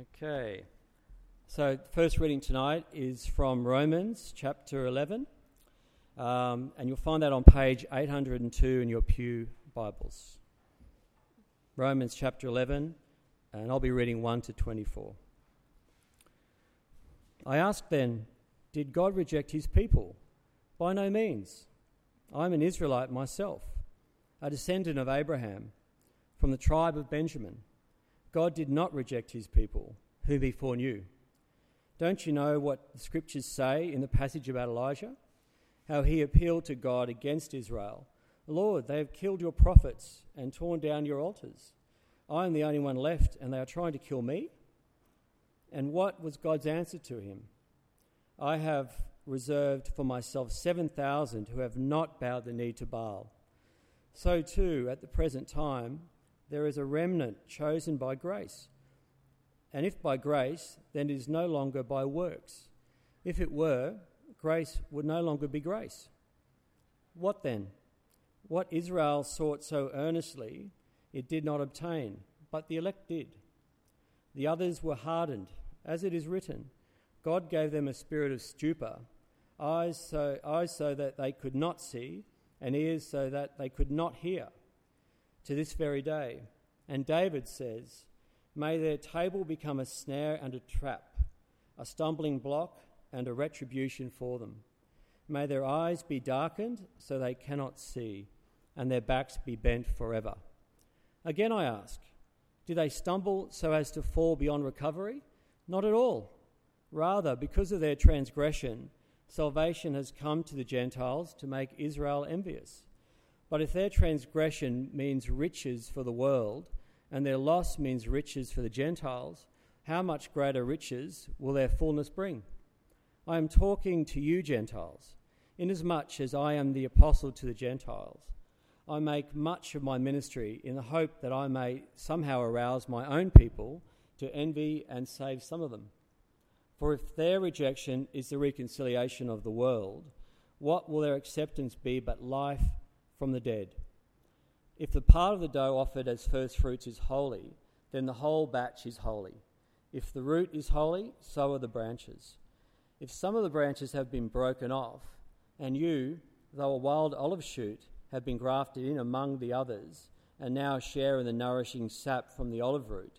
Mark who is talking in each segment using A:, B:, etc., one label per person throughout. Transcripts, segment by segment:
A: Okay. So, the first reading tonight is from Romans chapter 11, um, and you'll find that on page 802 in your Pew Bibles. Romans chapter 11, and I'll be reading 1 to 24. I ask then, did God reject his people? By no means. I'm an Israelite myself, a descendant of Abraham, from the tribe of Benjamin. God did not reject his people, whom he foreknew. Don't you know what the scriptures say in the passage about Elijah? How he appealed to God against Israel. Lord, they have killed your prophets and torn down your altars. I am the only one left, and they are trying to kill me. And what was God's answer to him? I have reserved for myself 7,000 who have not bowed the knee to Baal. So, too, at the present time, there is a remnant chosen by grace. And if by grace, then it is no longer by works. If it were, grace would no longer be grace. What then? What Israel sought so earnestly, it did not obtain, but the elect did. The others were hardened, as it is written God gave them a spirit of stupor, eyes so, eyes so that they could not see, and ears so that they could not hear to this very day. And David says, May their table become a snare and a trap, a stumbling block and a retribution for them. May their eyes be darkened so they cannot see, and their backs be bent forever. Again, I ask, do they stumble so as to fall beyond recovery? Not at all. Rather, because of their transgression, salvation has come to the Gentiles to make Israel envious. But if their transgression means riches for the world, and their loss means riches for the Gentiles, how much greater riches will their fullness bring? I am talking to you, Gentiles, inasmuch as I am the apostle to the Gentiles. I make much of my ministry in the hope that I may somehow arouse my own people to envy and save some of them. For if their rejection is the reconciliation of the world, what will their acceptance be but life from the dead. If the part of the dough offered as first fruits is holy, then the whole batch is holy. If the root is holy, so are the branches. If some of the branches have been broken off, and you, though a wild olive shoot, have been grafted in among the others, and now share in the nourishing sap from the olive root,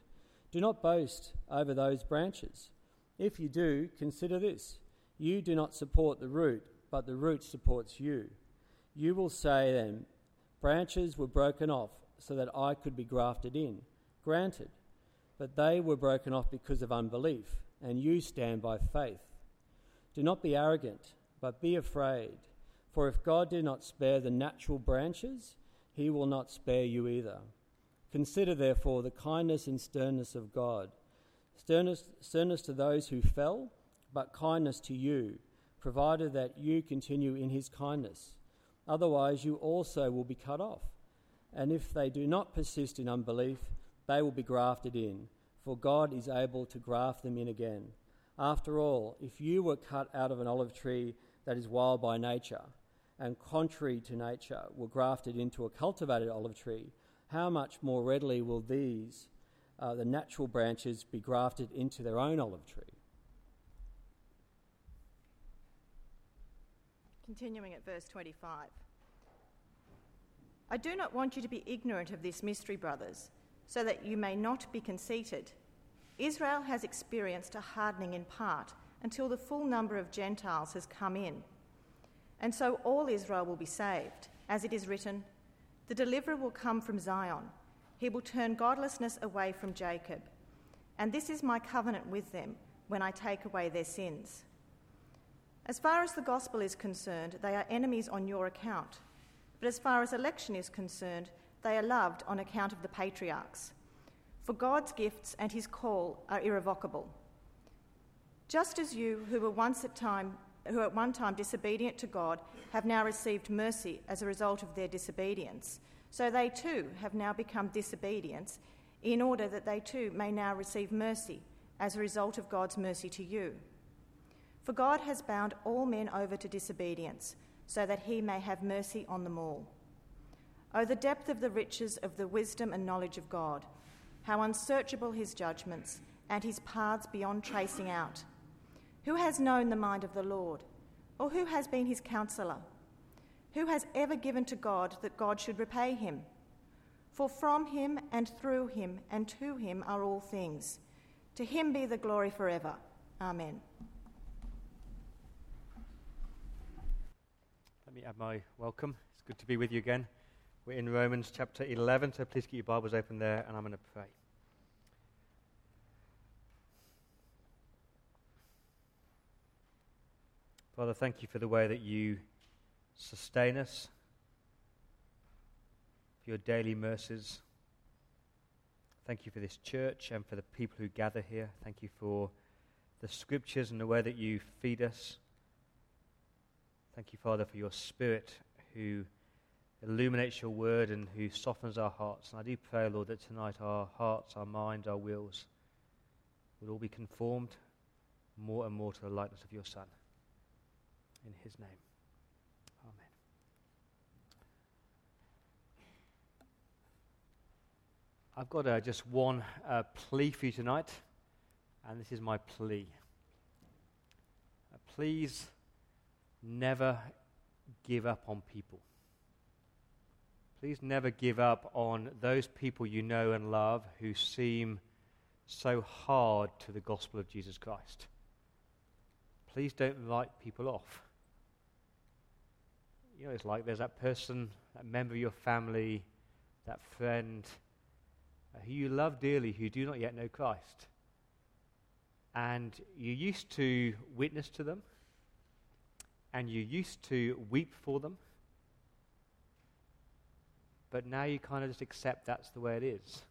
A: do not boast over those branches. If you do, consider this you do not support the root, but the root supports you. You will say then, Branches were broken off so that I could be grafted in. Granted, but they were broken off because of unbelief, and you stand by faith. Do not be arrogant, but be afraid. For if God did not spare the natural branches, he will not spare you either. Consider, therefore, the kindness and sternness of God. Sternness, sternness to those who fell, but kindness to you, provided that you continue in his kindness. Otherwise, you also will be cut off. And if they do not persist in unbelief, they will be grafted in, for God is able to graft them in again. After all, if you were cut out of an olive tree that is wild by nature, and contrary to nature were grafted into a cultivated olive tree, how much more readily will these, uh, the natural branches, be grafted into their own olive tree?
B: Continuing at verse 25. I do not want you to be ignorant of this mystery, brothers, so that you may not be conceited. Israel has experienced a hardening in part until the full number of Gentiles has come in. And so all Israel will be saved. As it is written, The deliverer will come from Zion, he will turn godlessness away from Jacob. And this is my covenant with them when I take away their sins. As far as the gospel is concerned, they are enemies on your account. But as far as election is concerned, they are loved on account of the patriarchs. For God's gifts and his call are irrevocable. Just as you, who were once at time who at one time disobedient to God have now received mercy as a result of their disobedience, so they too have now become disobedient in order that they too may now receive mercy as a result of God's mercy to you. For God has bound all men over to disobedience, so that he may have mercy on them all. Oh, the depth of the riches of the wisdom and knowledge of God! How unsearchable his judgments, and his paths beyond tracing out? Who has known the mind of the Lord? Or who has been his counselor? Who has ever given to God that God should repay him? For from him and through him and to him are all things. To him be the glory forever. Amen.
C: Me add my welcome. It's good to be with you again. We're in Romans chapter 11, so please keep your Bibles open there, and I'm going to pray. Father, thank you for the way that you sustain us, for your daily mercies. Thank you for this church and for the people who gather here. Thank you for the scriptures and the way that you feed us. Thank you, Father, for your Spirit who illuminates your word and who softens our hearts. And I do pray, Lord, that tonight our hearts, our minds, our wills will all be conformed more and more to the likeness of your Son in his name. Amen. I've got uh, just one uh, plea for you tonight, and this is my plea. Uh, please never give up on people. Please never give up on those people you know and love who seem so hard to the gospel of Jesus Christ. Please don't write people off you know, it's like there's that person, that member of your family, that friend uh, who you love dearly who do not yet know Christ. And you used to witness to them, and you used to weep for them, but now you kind of just accept that's the way it is.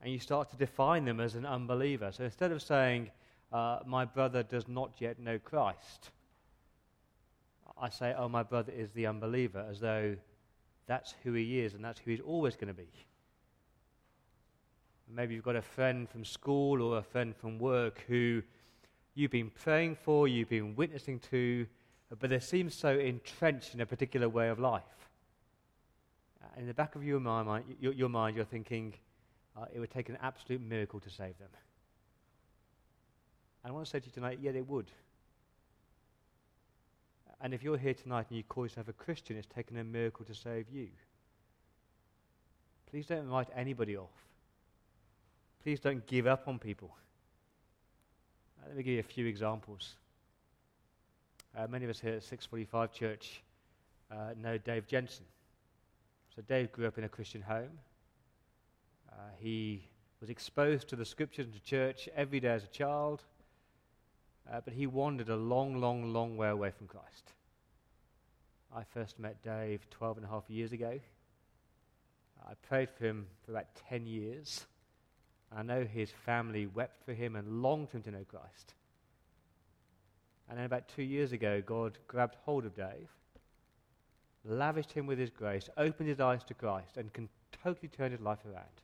C: And you start to define them as an unbeliever. So instead of saying, uh, My brother does not yet know Christ, I say, oh, my brother is the unbeliever, as though that's who he is and that's who he's always going to be. Maybe you've got a friend from school or a friend from work who you've been praying for, you've been witnessing to, but they seem so entrenched in a particular way of life. in the back of your mind, your, your mind you're thinking, uh, it would take an absolute miracle to save them. And I want to say to you tonight, yeah, it would. And if you're here tonight and you call yourself a Christian, it's taken a miracle to save you. Please don't write anybody off. Please don't give up on people. Uh, let me give you a few examples. Uh, many of us here at 645 Church uh, know Dave Jensen. So Dave grew up in a Christian home. Uh, he was exposed to the scriptures and to church every day as a child. Uh, but he wandered a long, long, long way away from Christ. I first met Dave 12 and a half years ago. I prayed for him for about 10 years. I know his family wept for him and longed for him to know Christ. And then about two years ago, God grabbed hold of Dave, lavished him with his grace, opened his eyes to Christ, and can totally turn his life around.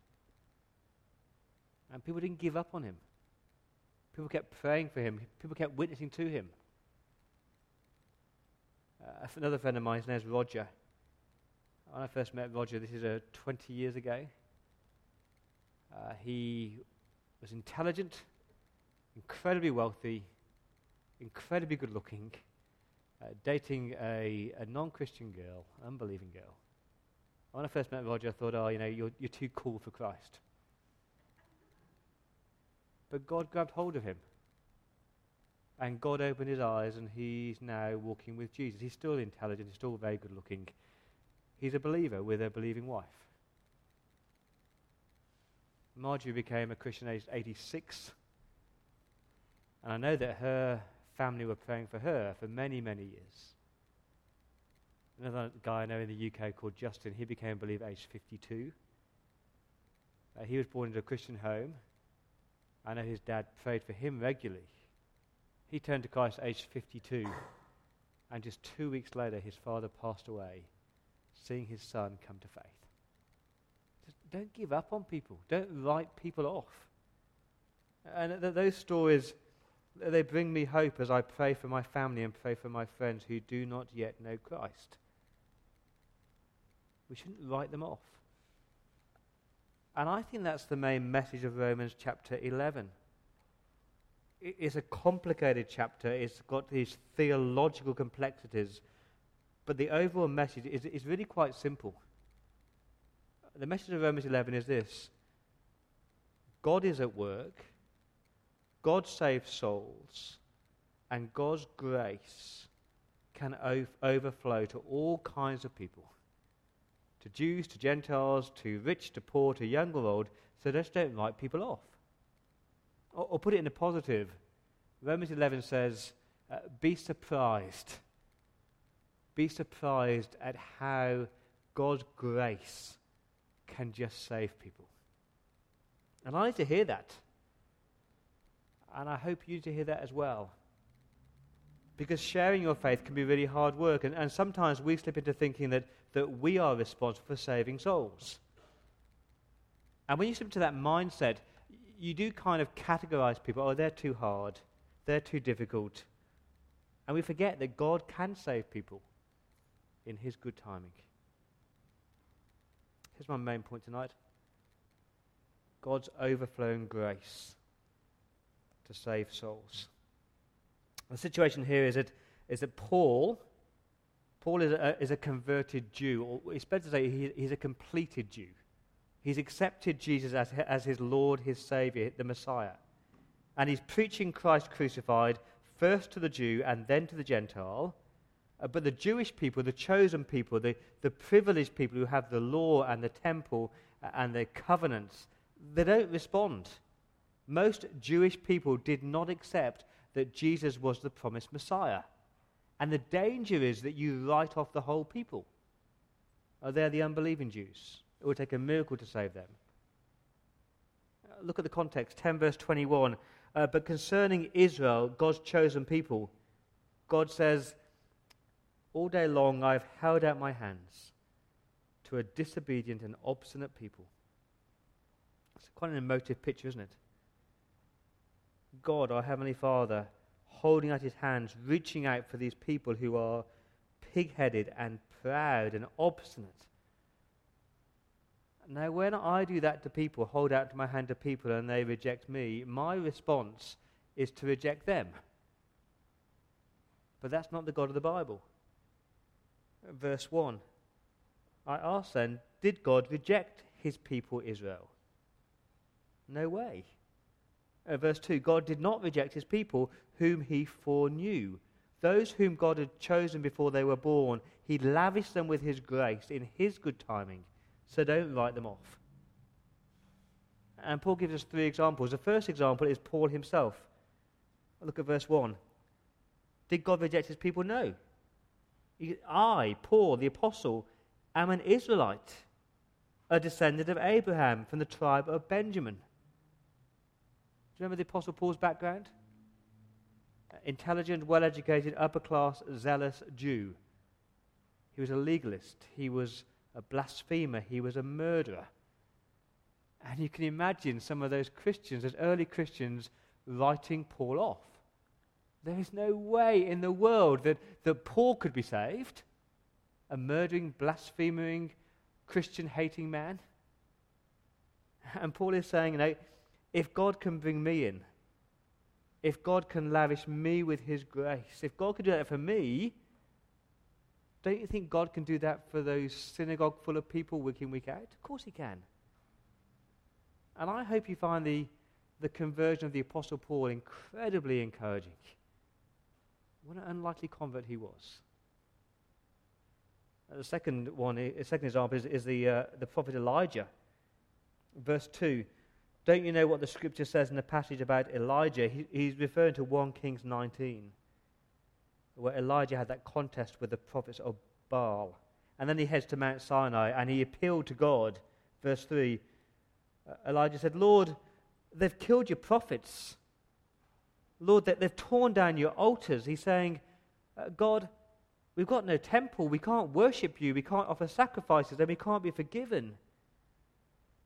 C: And people didn't give up on him. People kept praying for him. People kept witnessing to him. Uh, another friend of mine, his name is Roger. When I first met Roger, this is uh, 20 years ago, uh, he was intelligent, incredibly wealthy, incredibly good looking, uh, dating a, a non Christian girl, unbelieving girl. When I first met Roger, I thought, oh, you know, you're, you're too cool for Christ. But God grabbed hold of him. And God opened his eyes, and he's now walking with Jesus. He's still intelligent, he's still very good looking. He's a believer with a believing wife. Marjorie became a Christian aged 86. And I know that her family were praying for her for many, many years. Another guy I know in the UK called Justin, he became a believer aged 52. Uh, he was born into a Christian home. I know his dad prayed for him regularly. He turned to Christ aged 52, and just two weeks later, his father passed away, seeing his son come to faith. Don't give up on people, don't write people off. And th- those stories, they bring me hope as I pray for my family and pray for my friends who do not yet know Christ. We shouldn't write them off. And I think that's the main message of Romans chapter 11. It's a complicated chapter, it's got these theological complexities, but the overall message is, is really quite simple. The message of Romans 11 is this God is at work, God saves souls, and God's grace can overflow to all kinds of people to Jews, to Gentiles, to rich, to poor, to young or old, so just don't write people off. Or, or put it in a positive. Romans 11 says, uh, Be surprised. Be surprised at how God's grace can just save people. And I need to hear that. And I hope you to hear that as well. Because sharing your faith can be really hard work. And, and sometimes we slip into thinking that, that we are responsible for saving souls. And when you slip into that mindset, you do kind of categorize people oh, they're too hard, they're too difficult. And we forget that God can save people in His good timing. Here's my main point tonight God's overflowing grace to save souls. The situation here is that, is that Paul, Paul is a, is a converted Jew, or it's better to say he, he's a completed Jew. He's accepted Jesus as, as his Lord, his Savior, the Messiah. And he's preaching Christ crucified first to the Jew and then to the Gentile. Uh, but the Jewish people, the chosen people, the, the privileged people who have the law and the temple uh, and the covenants, they don't respond. Most Jewish people did not accept that Jesus was the promised Messiah. And the danger is that you write off the whole people. Are they're the unbelieving Jews? It would take a miracle to save them. Uh, look at the context 10 verse 21. Uh, but concerning Israel, God's chosen people, God says, All day long I've held out my hands to a disobedient and obstinate people. It's quite an emotive picture, isn't it? God, our Heavenly Father, holding out his hands, reaching out for these people who are pig headed and proud and obstinate. Now, when I do that to people, hold out my hand to people, and they reject me, my response is to reject them. But that's not the God of the Bible. Verse 1 I ask then, did God reject his people Israel? No way. Uh, verse 2 God did not reject his people whom he foreknew. Those whom God had chosen before they were born, he lavished them with his grace in his good timing. So don't write them off. And Paul gives us three examples. The first example is Paul himself. Look at verse 1. Did God reject his people? No. I, Paul, the apostle, am an Israelite, a descendant of Abraham from the tribe of Benjamin. Do you remember the Apostle Paul's background? Intelligent, well educated, upper class, zealous Jew. He was a legalist. He was a blasphemer. He was a murderer. And you can imagine some of those Christians, those early Christians, writing Paul off. There is no way in the world that, that Paul could be saved, a murdering, blaspheming, Christian hating man. And Paul is saying, you know, if God can bring me in, if God can lavish me with His grace, if God can do that for me, don't you think God can do that for those synagogue full of people week in, week out? Of course He can. And I hope you find the, the conversion of the Apostle Paul incredibly encouraging. What an unlikely convert he was. Uh, the second one, the second example is, is the, uh, the prophet Elijah. Verse 2 don't you know what the scripture says in the passage about Elijah? He, he's referring to 1 Kings 19, where Elijah had that contest with the prophets of Baal. And then he heads to Mount Sinai and he appealed to God. Verse 3 uh, Elijah said, Lord, they've killed your prophets. Lord, that they've torn down your altars. He's saying, uh, God, we've got no temple. We can't worship you. We can't offer sacrifices and we can't be forgiven.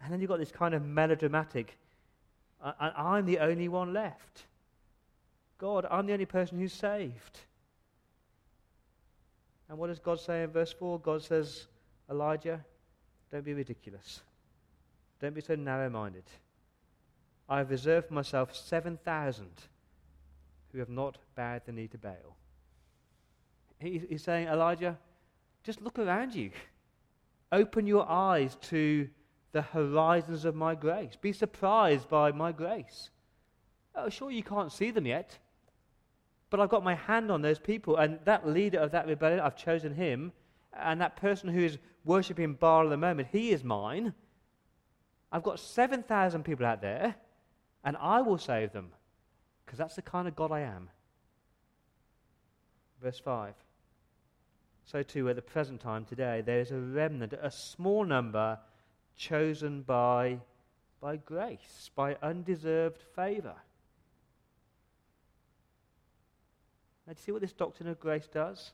C: And then you've got this kind of melodramatic, I'm the only one left. God, I'm the only person who's saved. And what does God say in verse 4? God says, Elijah, don't be ridiculous. Don't be so narrow minded. I have reserved for myself 7,000 who have not bowed the knee to Baal. he's saying, Elijah, just look around you. Open your eyes to the horizons of my grace. Be surprised by my grace. Oh, sure, you can't see them yet, but I've got my hand on those people, and that leader of that rebellion, I've chosen him, and that person who is worshipping Baal at the moment, he is mine. I've got 7,000 people out there, and I will save them, because that's the kind of God I am. Verse 5. So, too, at the present time today, there is a remnant, a small number chosen by, by grace, by undeserved favor. Now, do you see what this doctrine of grace does?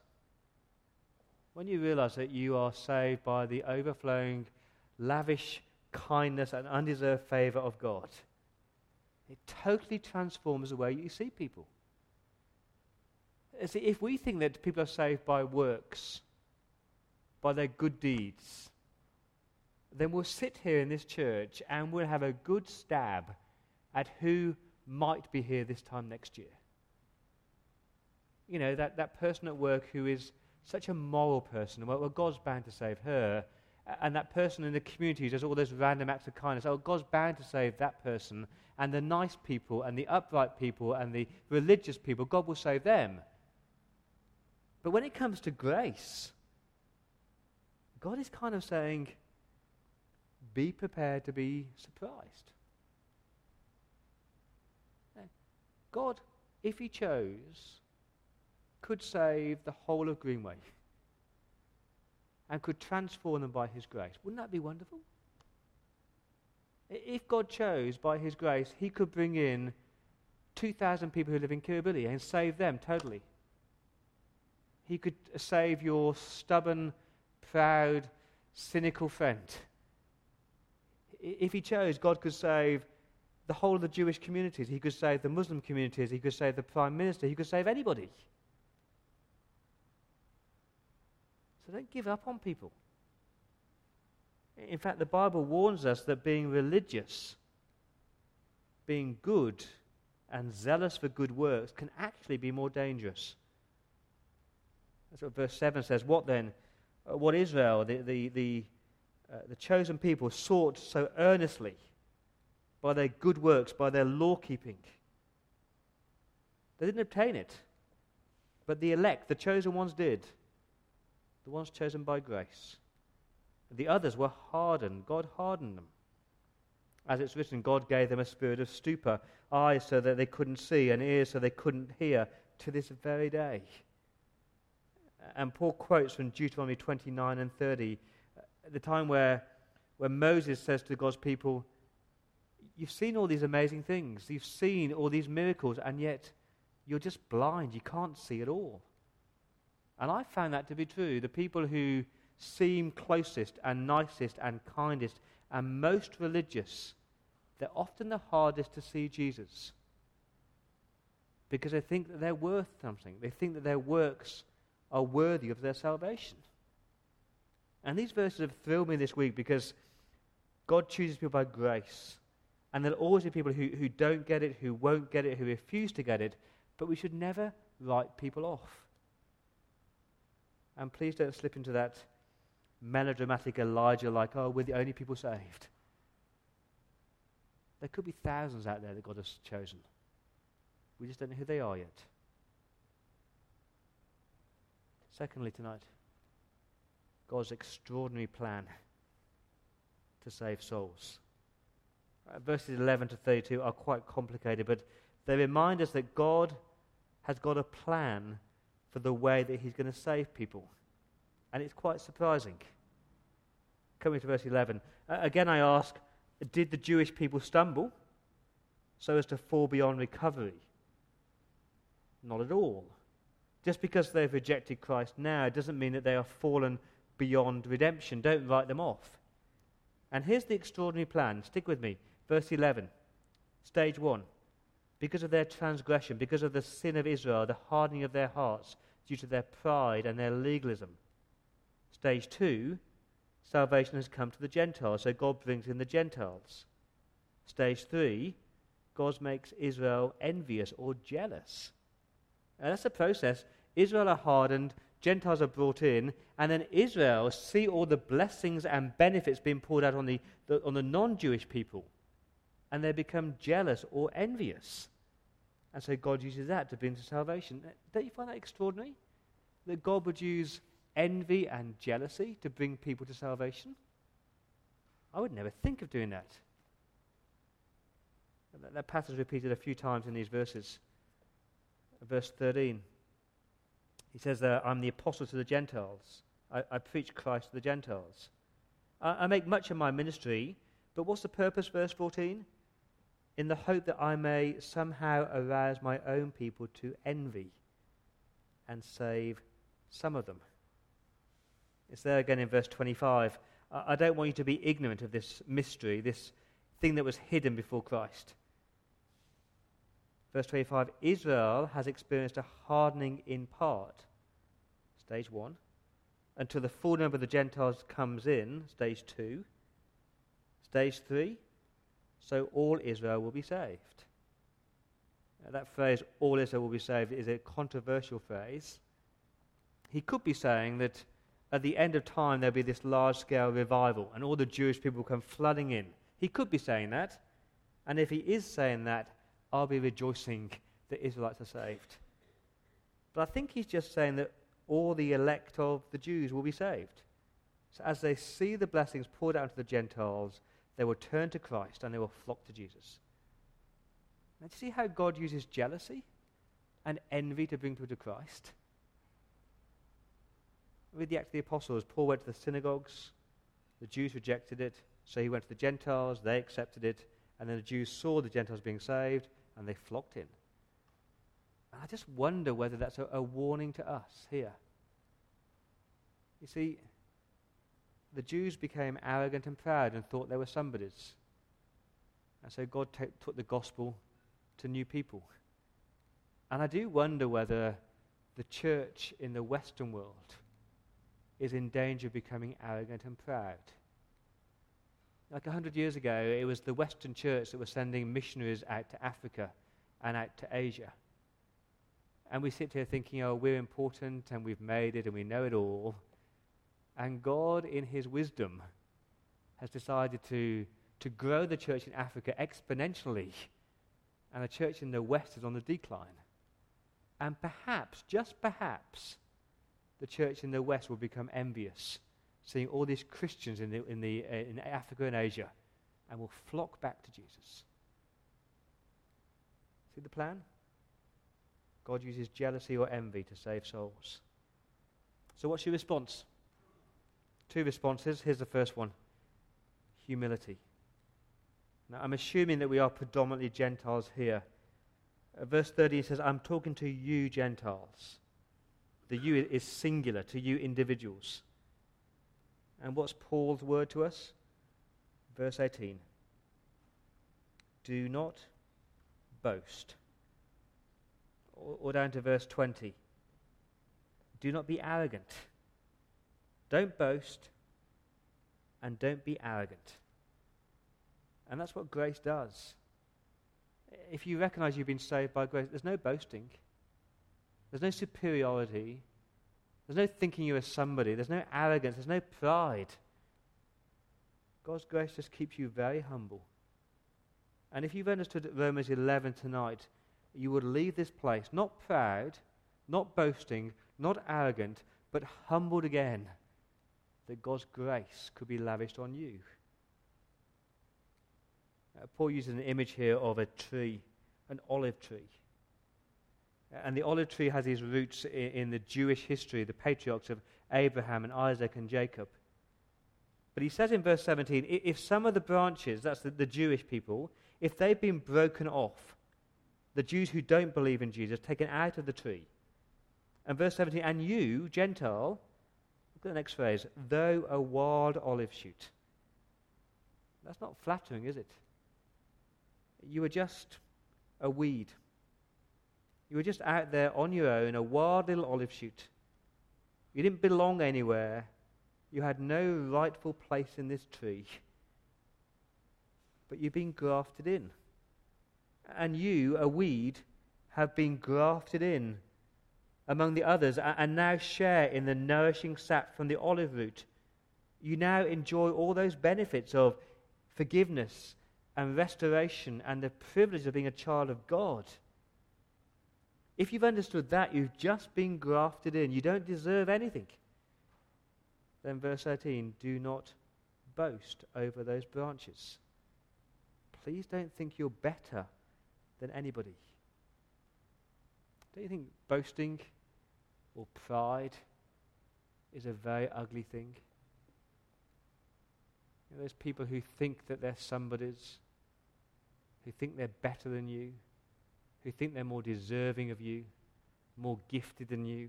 C: When you realize that you are saved by the overflowing, lavish kindness and undeserved favor of God, it totally transforms the way you see people. See, if we think that people are saved by works, by their good deeds, then we'll sit here in this church and we'll have a good stab at who might be here this time next year. You know, that, that person at work who is such a moral person, well, well, God's bound to save her. And that person in the community who does all those random acts of kindness, oh, God's bound to save that person. And the nice people and the upright people and the religious people, God will save them. But when it comes to grace, God is kind of saying, be prepared to be surprised. God, if He chose, could save the whole of Greenway and could transform them by His grace. Wouldn't that be wonderful? If God chose by His grace, He could bring in 2,000 people who live in Kirribilli and save them totally. He could uh, save your stubborn, proud, cynical friend if he chose, God could save the whole of the Jewish communities. He could save the Muslim communities. He could save the prime minister. He could save anybody. So don't give up on people. In fact, the Bible warns us that being religious, being good, and zealous for good works can actually be more dangerous. That's what verse 7 says. What then? Uh, what Israel, the, the, the uh, the chosen people sought so earnestly by their good works, by their law keeping. They didn't obtain it, but the elect, the chosen ones, did. The ones chosen by grace. The others were hardened. God hardened them. As it's written, God gave them a spirit of stupor, eyes so that they couldn't see, and ears so they couldn't hear, to this very day. And Paul quotes from Deuteronomy 29 and 30 at the time where, where Moses says to God's people, You've seen all these amazing things, you've seen all these miracles, and yet you're just blind. You can't see at all. And I found that to be true. The people who seem closest and nicest and kindest and most religious, they're often the hardest to see Jesus. Because they think that they're worth something. They think that their works are worthy of their salvation. And these verses have thrilled me this week because God chooses people by grace. And there'll always be people who, who don't get it, who won't get it, who refuse to get it. But we should never write people off. And please don't slip into that melodramatic Elijah like, oh, we're the only people saved. There could be thousands out there that God has chosen. We just don't know who they are yet. Secondly, tonight, God's extraordinary plan to save souls. Uh, verses 11 to 32 are quite complicated, but they remind us that God has got a plan for the way that He's going to save people. And it's quite surprising. Coming to verse 11. Uh, again, I ask Did the Jewish people stumble so as to fall beyond recovery? Not at all. Just because they've rejected Christ now doesn't mean that they are fallen beyond redemption. Don't write them off. And here's the extraordinary plan. Stick with me. Verse 11. Stage 1. Because of their transgression, because of the sin of Israel, the hardening of their hearts, due to their pride and their legalism. Stage 2. salvation has come to the Gentiles, so God brings in the Gentiles. Stage three, God makes Israel envious or jealous. And that's a process. Israel are hardened, Gentiles are brought in, and then Israel see all the blessings and benefits being poured out on the, the on the non Jewish people. And they become jealous or envious. And so God uses that to bring to salvation. Don't you find that extraordinary? That God would use envy and jealousy to bring people to salvation? I would never think of doing that. That, that passage repeated a few times in these verses. Verse 13. He says that I'm the apostle to the Gentiles. I, I preach Christ to the Gentiles. I, I make much of my ministry, but what's the purpose, verse 14? In the hope that I may somehow arouse my own people to envy and save some of them. It's there again in verse 25. I don't want you to be ignorant of this mystery, this thing that was hidden before Christ. Verse 25 Israel has experienced a hardening in part, stage one, until the full number of the Gentiles comes in, stage two. Stage three, so all Israel will be saved. Now, that phrase, all Israel will be saved, is a controversial phrase. He could be saying that at the end of time there'll be this large scale revival and all the Jewish people come flooding in. He could be saying that. And if he is saying that, I'll be rejoicing that Israelites are saved. But I think he's just saying that all the elect of the Jews will be saved. So as they see the blessings poured out to the Gentiles, they will turn to Christ and they will flock to Jesus. You see how God uses jealousy and envy to bring people to Christ? Read the Acts of the Apostles. Paul went to the synagogues. The Jews rejected it. So he went to the Gentiles. They accepted it. And then the Jews saw the Gentiles being saved and they flocked in. And I just wonder whether that's a, a warning to us here. You see, the Jews became arrogant and proud and thought they were somebodies. And so God t- took the gospel to new people. And I do wonder whether the church in the Western world is in danger of becoming arrogant and proud. Like a hundred years ago, it was the Western church that was sending missionaries out to Africa and out to Asia. And we sit here thinking, oh, we're important and we've made it and we know it all. And God, in His wisdom, has decided to, to grow the church in Africa exponentially. And the church in the West is on the decline. And perhaps, just perhaps, the church in the West will become envious, seeing all these Christians in, the, in, the, uh, in Africa and Asia, and will flock back to Jesus. See the plan? God uses jealousy or envy to save souls. So, what's your response? Two responses. Here's the first one humility. Now, I'm assuming that we are predominantly Gentiles here. Uh, verse 30 says, I'm talking to you, Gentiles. The you is singular to you individuals. And what's Paul's word to us? Verse 18 Do not boast. Or, or down to verse 20 Do not be arrogant. Don't boast and don't be arrogant. And that's what grace does. If you recognize you've been saved by grace, there's no boasting. There's no superiority. There's no thinking you are somebody. There's no arrogance. There's no pride. God's grace just keeps you very humble. And if you've understood Romans 11 tonight, you would leave this place not proud, not boasting, not arrogant, but humbled again that God's grace could be lavished on you. Uh, Paul uses an image here of a tree, an olive tree. And the olive tree has its roots in, in the Jewish history, the patriarchs of Abraham and Isaac and Jacob. But he says in verse 17 if some of the branches, that's the, the, Jewish people, if they've been broken off, the Jews who don't believe in Jesus, taken out of the tree. And verse 17, and you, Gentile, look at the next phrase, though a wild olive shoot. That's not flattering, is it? You were just a weed. You were just out there on your own, a wild little olive shoot. You didn't belong anywhere. You had no rightful place in this tree, but you've been grafted in. And you, a weed, have been grafted in among the others and now share in the nourishing sap from the olive root. You now enjoy all those benefits of forgiveness and restoration and the privilege of being a child of God. If you've understood that, you've just been grafted in. You don't deserve anything. Then, verse 13 do not boast over those branches. Please don't think you're better than anybody. Don't you think boasting or pride is a very ugly thing? You know, there's people who think that they're somebody's, who think they're better than you, who think they're more deserving of you, more gifted than you.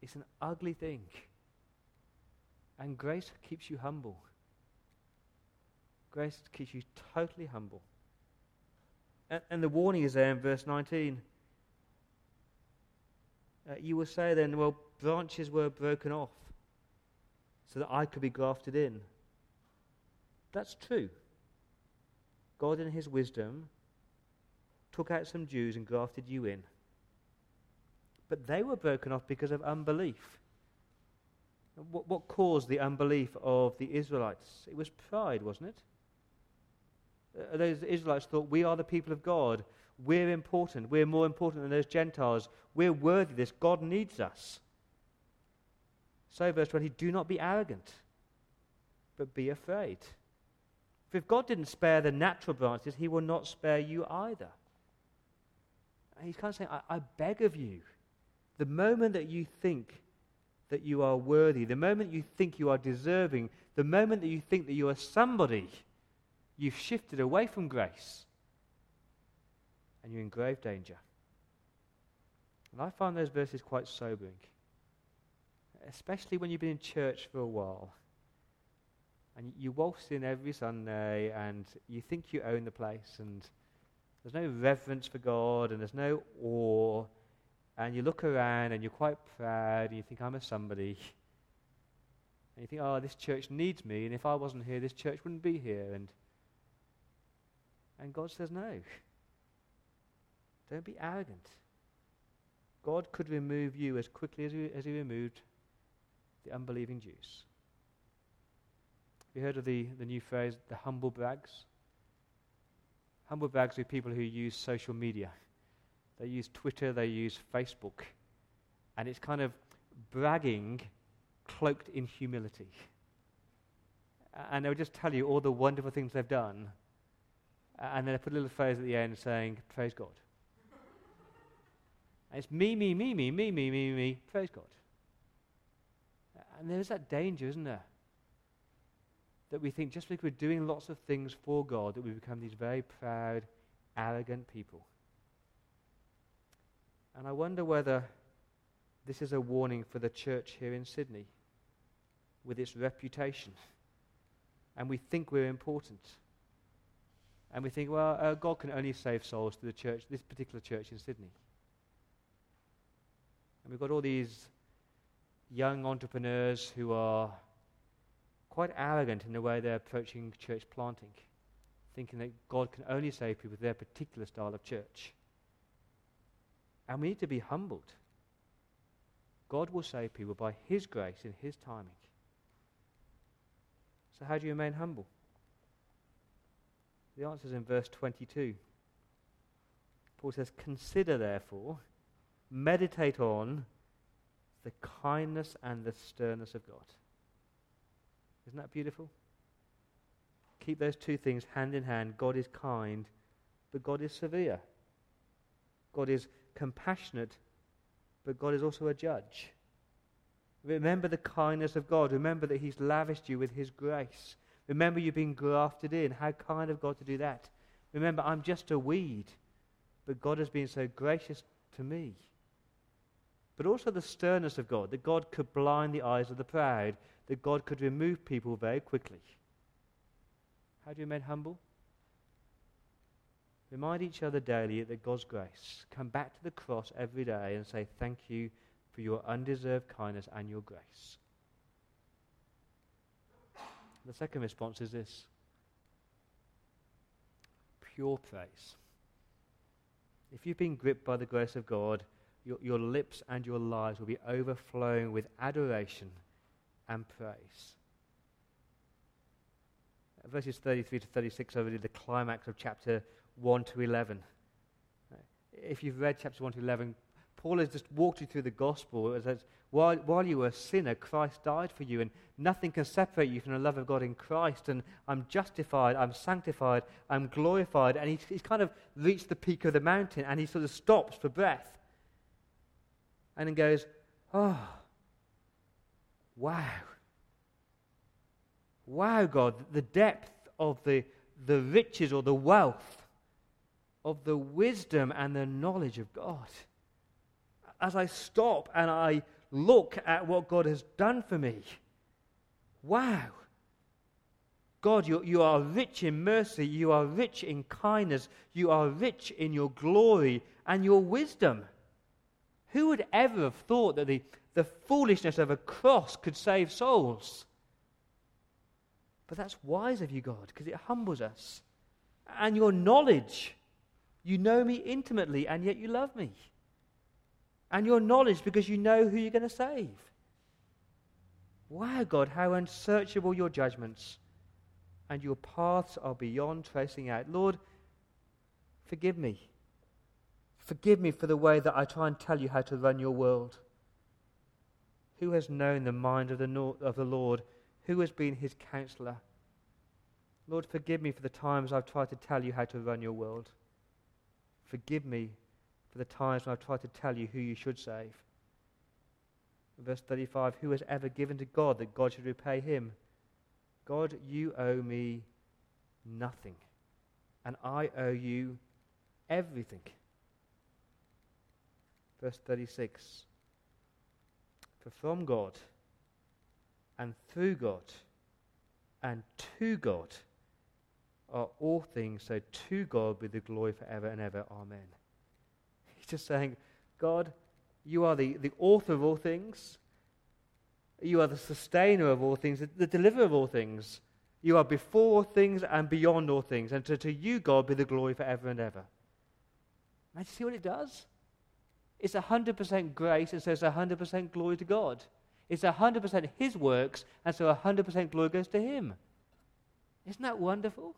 C: It's an ugly thing. And grace keeps you humble. Grace keeps you totally humble. And, and the warning is there in verse 19. Uh, you will say then, well, branches were broken off so that I could be grafted in. That's true. God, in His wisdom, took out some Jews and grafted you in. But they were broken off because of unbelief. What, what caused the unbelief of the Israelites? It was pride, wasn't it? Uh, those Israelites thought, we are the people of God. We're important. We're more important than those Gentiles. We're worthy of this. God needs us. So, verse 20, do not be arrogant, but be afraid. For if God didn't spare the natural branches, he will not spare you either. And he's kind of saying, I, I beg of you, the moment that you think that you are worthy, the moment you think you are deserving, the moment that you think that you are somebody, you've shifted away from grace and you're in grave danger. And I find those verses quite sobering, especially when you've been in church for a while and you waltz in every Sunday and you think you own the place and there's no reverence for God and there's no awe and you look around and you're quite proud and you think I'm a somebody. And you think oh this church needs me and if I wasn't here this church wouldn't be here. And and God says no don't be arrogant God could remove you as quickly as he, as he removed the unbelieving Jews you heard of the, the new phrase, the humble brags? Humble brags are people who use social media. They use Twitter, they use Facebook. And it's kind of bragging cloaked in humility. And they'll just tell you all the wonderful things they've done. And then they put a little phrase at the end saying, Praise God. And it's me, me, me, me, me, me, me, me. Praise God. And there's that danger, isn't there? That we think just because we're doing lots of things for God, that we become these very proud, arrogant people. And I wonder whether this is a warning for the church here in Sydney with its reputation. And we think we're important. And we think, well, uh, God can only save souls to the church, this particular church in Sydney. And we've got all these young entrepreneurs who are quite arrogant in the way they're approaching church planting, thinking that God can only save people with their particular style of church. And we need to be humbled. God will save people by His grace in His timing. So, how do you remain humble? The answer is in verse 22. Paul says, Consider, therefore, meditate on the kindness and the sternness of God. Isn't that beautiful? Keep those two things hand in hand. God is kind, but God is severe. God is compassionate, but God is also a judge. Remember the kindness of God. Remember that He's lavished you with His grace. Remember you've been grafted in. How kind of God to do that. Remember, I'm just a weed, but God has been so gracious to me. But also the sternness of God, that God could blind the eyes of the proud, that God could remove people very quickly. How do you remain humble? Remind each other daily that God's grace. Come back to the cross every day and say, Thank you for your undeserved kindness and your grace. The second response is this pure praise. If you've been gripped by the grace of God, your, your lips and your lives will be overflowing with adoration and praise. Verses 33 to 36 are really the climax of chapter 1 to 11. If you've read chapter 1 to 11, Paul has just walked you through the gospel. It says, while, while you were a sinner, Christ died for you, and nothing can separate you from the love of God in Christ. And I'm justified, I'm sanctified, I'm glorified. And he's, he's kind of reached the peak of the mountain, and he sort of stops for breath. And then goes, Oh, wow. Wow, God, the depth of the, the riches or the wealth of the wisdom and the knowledge of God as I stop and I look at what God has done for me, wow. God, you, you are rich in mercy, you are rich in kindness, you are rich in your glory and your wisdom. Who would ever have thought that the, the foolishness of a cross could save souls? But that's wise of you, God, because it humbles us. And your knowledge, you know me intimately, and yet you love me and your knowledge because you know who you're going to save. Wow, God, how unsearchable your judgments and your paths are beyond tracing out. Lord, forgive me. Forgive me for the way that I try and tell you how to run your world. Who has known the mind of the, of the Lord? Who has been his counselor? Lord, forgive me for the times I've tried to tell you how to run your world. Forgive me for the times when I've tried to tell you who you should save. Verse 35 Who has ever given to God that God should repay him? God, you owe me nothing, and I owe you everything. Verse 36 For from God, and through God, and to God are all things, so to God be the glory forever and ever. Amen. He's just saying, God, you are the, the author of all things. You are the sustainer of all things, the, the deliverer of all things. You are before all things and beyond all things. And to, to you, God, be the glory forever and ever. Now, you see what it does? It's 100% grace and so it's 100% glory to God. It's 100% His works and so 100% glory goes to Him. Isn't that wonderful?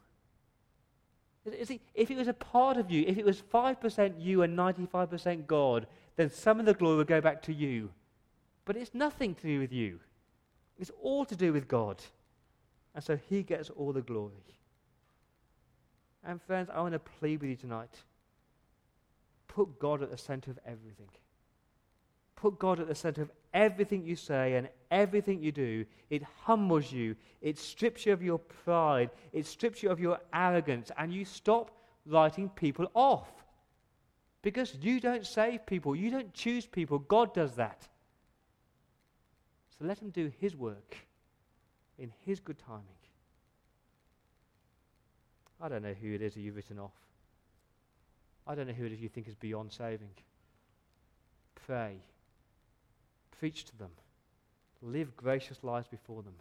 C: See, if it was a part of you, if it was 5% you and 95% God, then some of the glory would go back to you. But it's nothing to do with you, it's all to do with God. And so He gets all the glory. And friends, I want to plead with you tonight. Put God at the center of everything. Put God at the center of everything you say and everything you do. It humbles you. It strips you of your pride. It strips you of your arrogance. And you stop writing people off. Because you don't save people. You don't choose people. God does that. So let Him do His work in His good timing. I don't know who it is that you've written off. I don't know who it is you think is beyond saving. Pray Preach to them. Live gracious lives before them.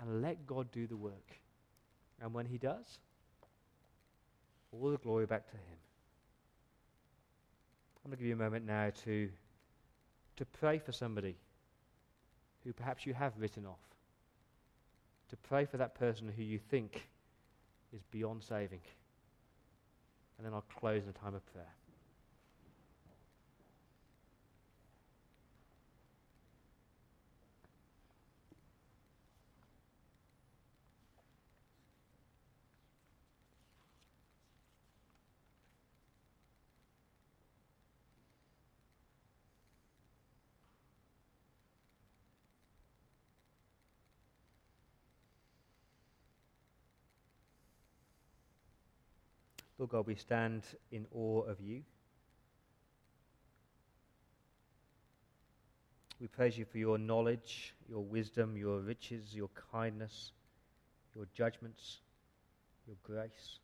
C: And let God do the work. And when He does, all the glory back to Him. I'm going to give you a moment now to, to pray for somebody who perhaps you have written off. To pray for that person who you think is beyond saving. And then I'll close in a time of prayer. God, we stand in awe of you. We praise you for your knowledge, your wisdom, your riches, your kindness, your judgments, your grace.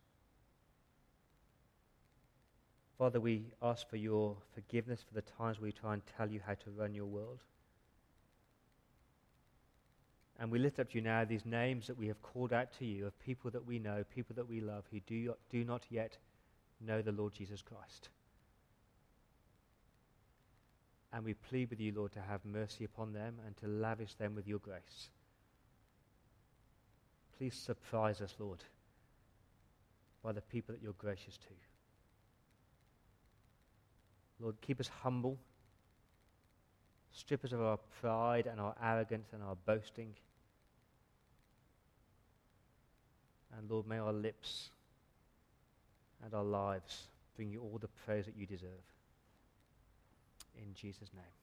C: Father, we ask for your forgiveness for the times we try and tell you how to run your world. And we lift up to you now these names that we have called out to you of people that we know, people that we love, who do, do not yet know the Lord Jesus Christ. And we plead with you, Lord, to have mercy upon them and to lavish them with your grace. Please surprise us, Lord, by the people that you're gracious to. Lord, keep us humble. Strip us of our pride and our arrogance and our boasting. And Lord, may our lips and our lives bring you all the praise that you deserve. In Jesus' name.